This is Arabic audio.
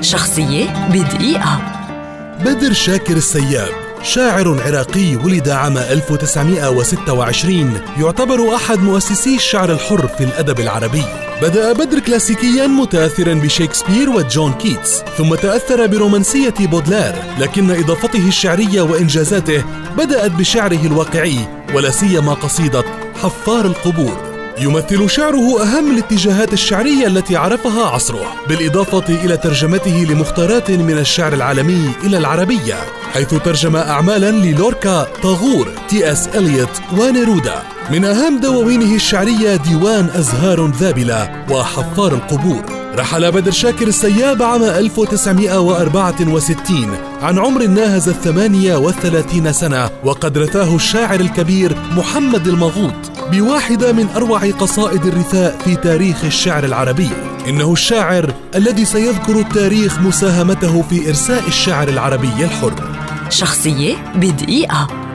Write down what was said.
شخصية بدقيقة. بدر شاكر السياب شاعر عراقي ولد عام 1926 يعتبر أحد مؤسسي الشعر الحر في الأدب العربي. بدأ بدر كلاسيكيا متأثرا بشكسبير وجون كيتس ثم تأثر برومانسية بودلير لكن إضافته الشعرية وإنجازاته بدأت بشعره الواقعي ولا سيما قصيدة حفار القبور. يمثل شعره أهم الاتجاهات الشعرية التي عرفها عصره بالإضافة إلى ترجمته لمختارات من الشعر العالمي إلى العربية حيث ترجم أعمالا للوركا طاغور تي إس إليوت ونيرودا من أهم دواوينه الشعرية ديوان أزهار ذابلة وحفار القبور رحل بدر شاكر السياب عام 1964 عن عمر ناهز الثمانية والثلاثين سنة وقد رثاه الشاعر الكبير محمد الماغوط. بواحدة من أروع قصائد الرثاء في تاريخ الشعر العربي. إنه الشاعر الذي سيذكر التاريخ مساهمته في إرساء الشعر العربي الحر. شخصية بدقيقة.